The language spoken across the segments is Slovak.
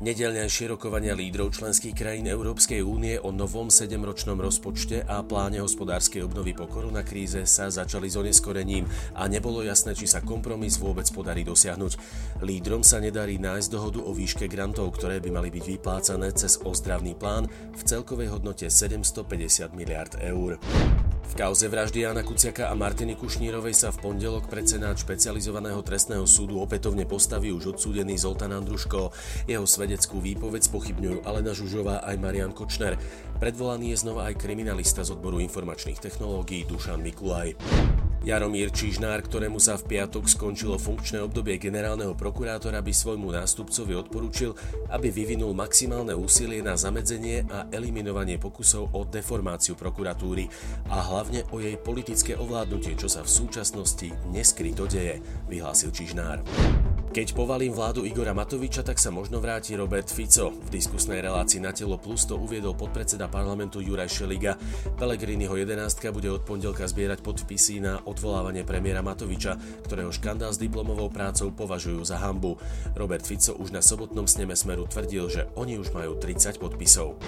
Nedelnejšie rokovania lídrov členských krajín Európskej únie o novom 7-ročnom rozpočte a pláne hospodárskej obnovy po koronakríze sa začali s oneskorením a nebolo jasné, či sa kompromis vôbec podarí dosiahnuť. Lídrom sa nedarí nájsť dohodu o výške grantov, ktoré by mali byť vyplácané cez ozdravný plán v celkovej hodnote 750 miliard eur. V kauze vraždy Jana Kuciaka a Martiny Kušnírovej sa v pondelok pred Senát špecializovaného trestného súdu opätovne postaví už odsúdený Zoltán Andruško. Jeho svedeckú výpoveď spochybňujú Alena Žužová aj Marian Kočner. Predvolaný je znova aj kriminalista z odboru informačných technológií Dušan Mikulaj. Jaromír Čižnár, ktorému sa v piatok skončilo funkčné obdobie generálneho prokurátora, by svojmu nástupcovi odporúčil, aby vyvinul maximálne úsilie na zamedzenie a eliminovanie pokusov o deformáciu prokuratúry a hlavne o jej politické ovládnutie, čo sa v súčasnosti neskryto deje, vyhlásil Čižnár. Keď povalím vládu Igora Matoviča, tak sa možno vráti Robert Fico. V diskusnej relácii na telo plus to uviedol podpredseda parlamentu Juraj Šeliga. Pelegriniho 11 bude od pondelka zbierať podpisy na odvolávanie premiéra Matoviča, ktorého škandál s diplomovou prácou považujú za hambu. Robert Fico už na sobotnom sneme Smeru tvrdil, že oni už majú 30 podpisov.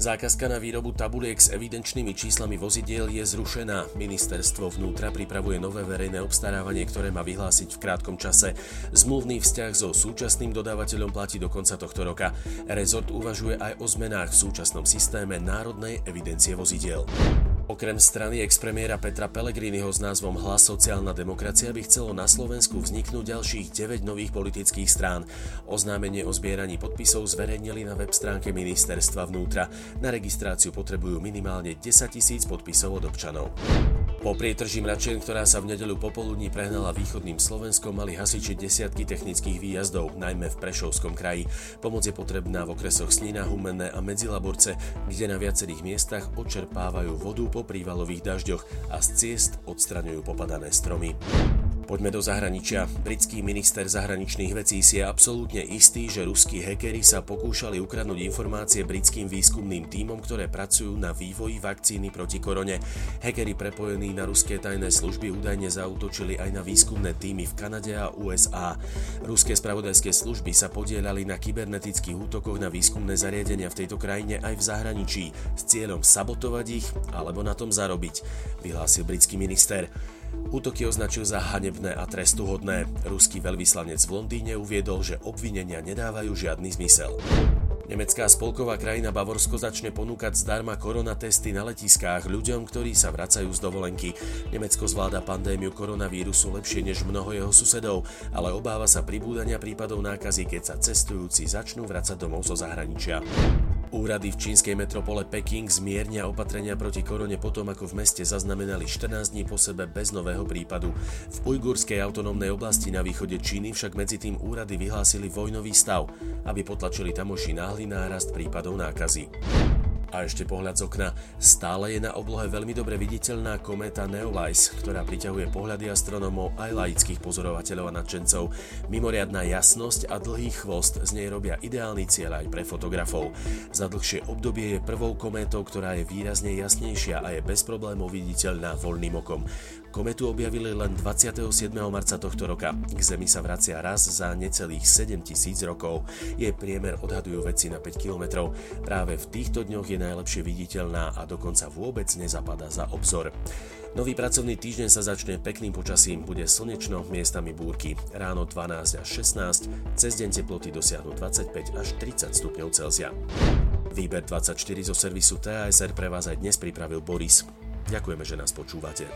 Zákazka na výrobu tabuliek s evidenčnými číslami vozidiel je zrušená. Ministerstvo vnútra pripravuje nové verejné obstarávanie, ktoré má vyhlásiť v krátkom čase. Zmluvný vzťah so súčasným dodávateľom platí do konca tohto roka. Rezort uvažuje aj o zmenách v súčasnom systéme Národnej evidencie vozidiel. Okrem strany expremiéra Petra Pellegriniho s názvom Hlas sociálna demokracia by chcelo na Slovensku vzniknúť ďalších 9 nových politických strán. Oznámenie o zbieraní podpisov zverejnili na web stránke ministerstva vnútra. Na registráciu potrebujú minimálne 10 tisíc podpisov od občanov. Po prietrží mračien, ktorá sa v nedeľu popoludní prehnala východným Slovenskom, mali hasiči desiatky technických výjazdov, najmä v Prešovskom kraji. Pomoc je potrebná v okresoch Snina, Humenné a Medzilaborce, kde na viacerých miestach odčerpávajú vodu po prívalových dažďoch a z ciest odstraňujú popadané stromy. Poďme do zahraničia. Britský minister zahraničných vecí si je absolútne istý, že ruskí hekery sa pokúšali ukradnúť informácie britským výskumným tímom, ktoré pracujú na vývoji vakcíny proti korone. Hekery prepojení na ruské tajné služby údajne zautočili aj na výskumné týmy v Kanade a USA. Ruské spravodajské služby sa podielali na kybernetických útokoch na výskumné zariadenia v tejto krajine aj v zahraničí s cieľom sabotovať ich alebo na tom zarobiť, vyhlásil britský minister. Útoky označil za hanebné a trestuhodné. Ruský veľvyslanec v Londýne uviedol, že obvinenia nedávajú žiadny zmysel. Nemecká spolková krajina Bavorsko začne ponúkať zdarma koronatesty na letiskách ľuďom, ktorí sa vracajú z dovolenky. Nemecko zvláda pandémiu koronavírusu lepšie než mnoho jeho susedov, ale obáva sa pribúdania prípadov nákazy, keď sa cestujúci začnú vracať domov zo zahraničia. Úrady v čínskej metropole Peking zmiernia opatrenia proti korone potom, ako v meste zaznamenali 14 dní po sebe bez nového prípadu. V ujgurskej autonómnej oblasti na východe Číny však medzi tým úrady vyhlásili vojnový stav, aby potlačili tamoší náhly nárast prípadov nákazy. A ešte pohľad z okna. Stále je na oblohe veľmi dobre viditeľná kométa Neolize, ktorá priťahuje pohľady astronomov aj laických pozorovateľov a nadšencov. Mimoriadná jasnosť a dlhý chvost z nej robia ideálny cieľ aj pre fotografov. Za dlhšie obdobie je prvou kométou, ktorá je výrazne jasnejšia a je bez problémov viditeľná voľným okom. Kometu objavili len 27. marca tohto roka. K Zemi sa vracia raz za necelých 7 tisíc rokov. Jej priemer odhadujú vedci na 5 km. Práve v týchto dňoch je najlepšie viditeľná a dokonca vôbec nezapadá za obzor. Nový pracovný týždeň sa začne pekným počasím, bude slnečno, miestami búrky, ráno 12 až 16, cez deň teploty dosiahnu 25 až 30 stupňov Celzia. Výber 24 zo servisu TASR pre vás aj dnes pripravil Boris. Ďakujeme, že nás počúvate.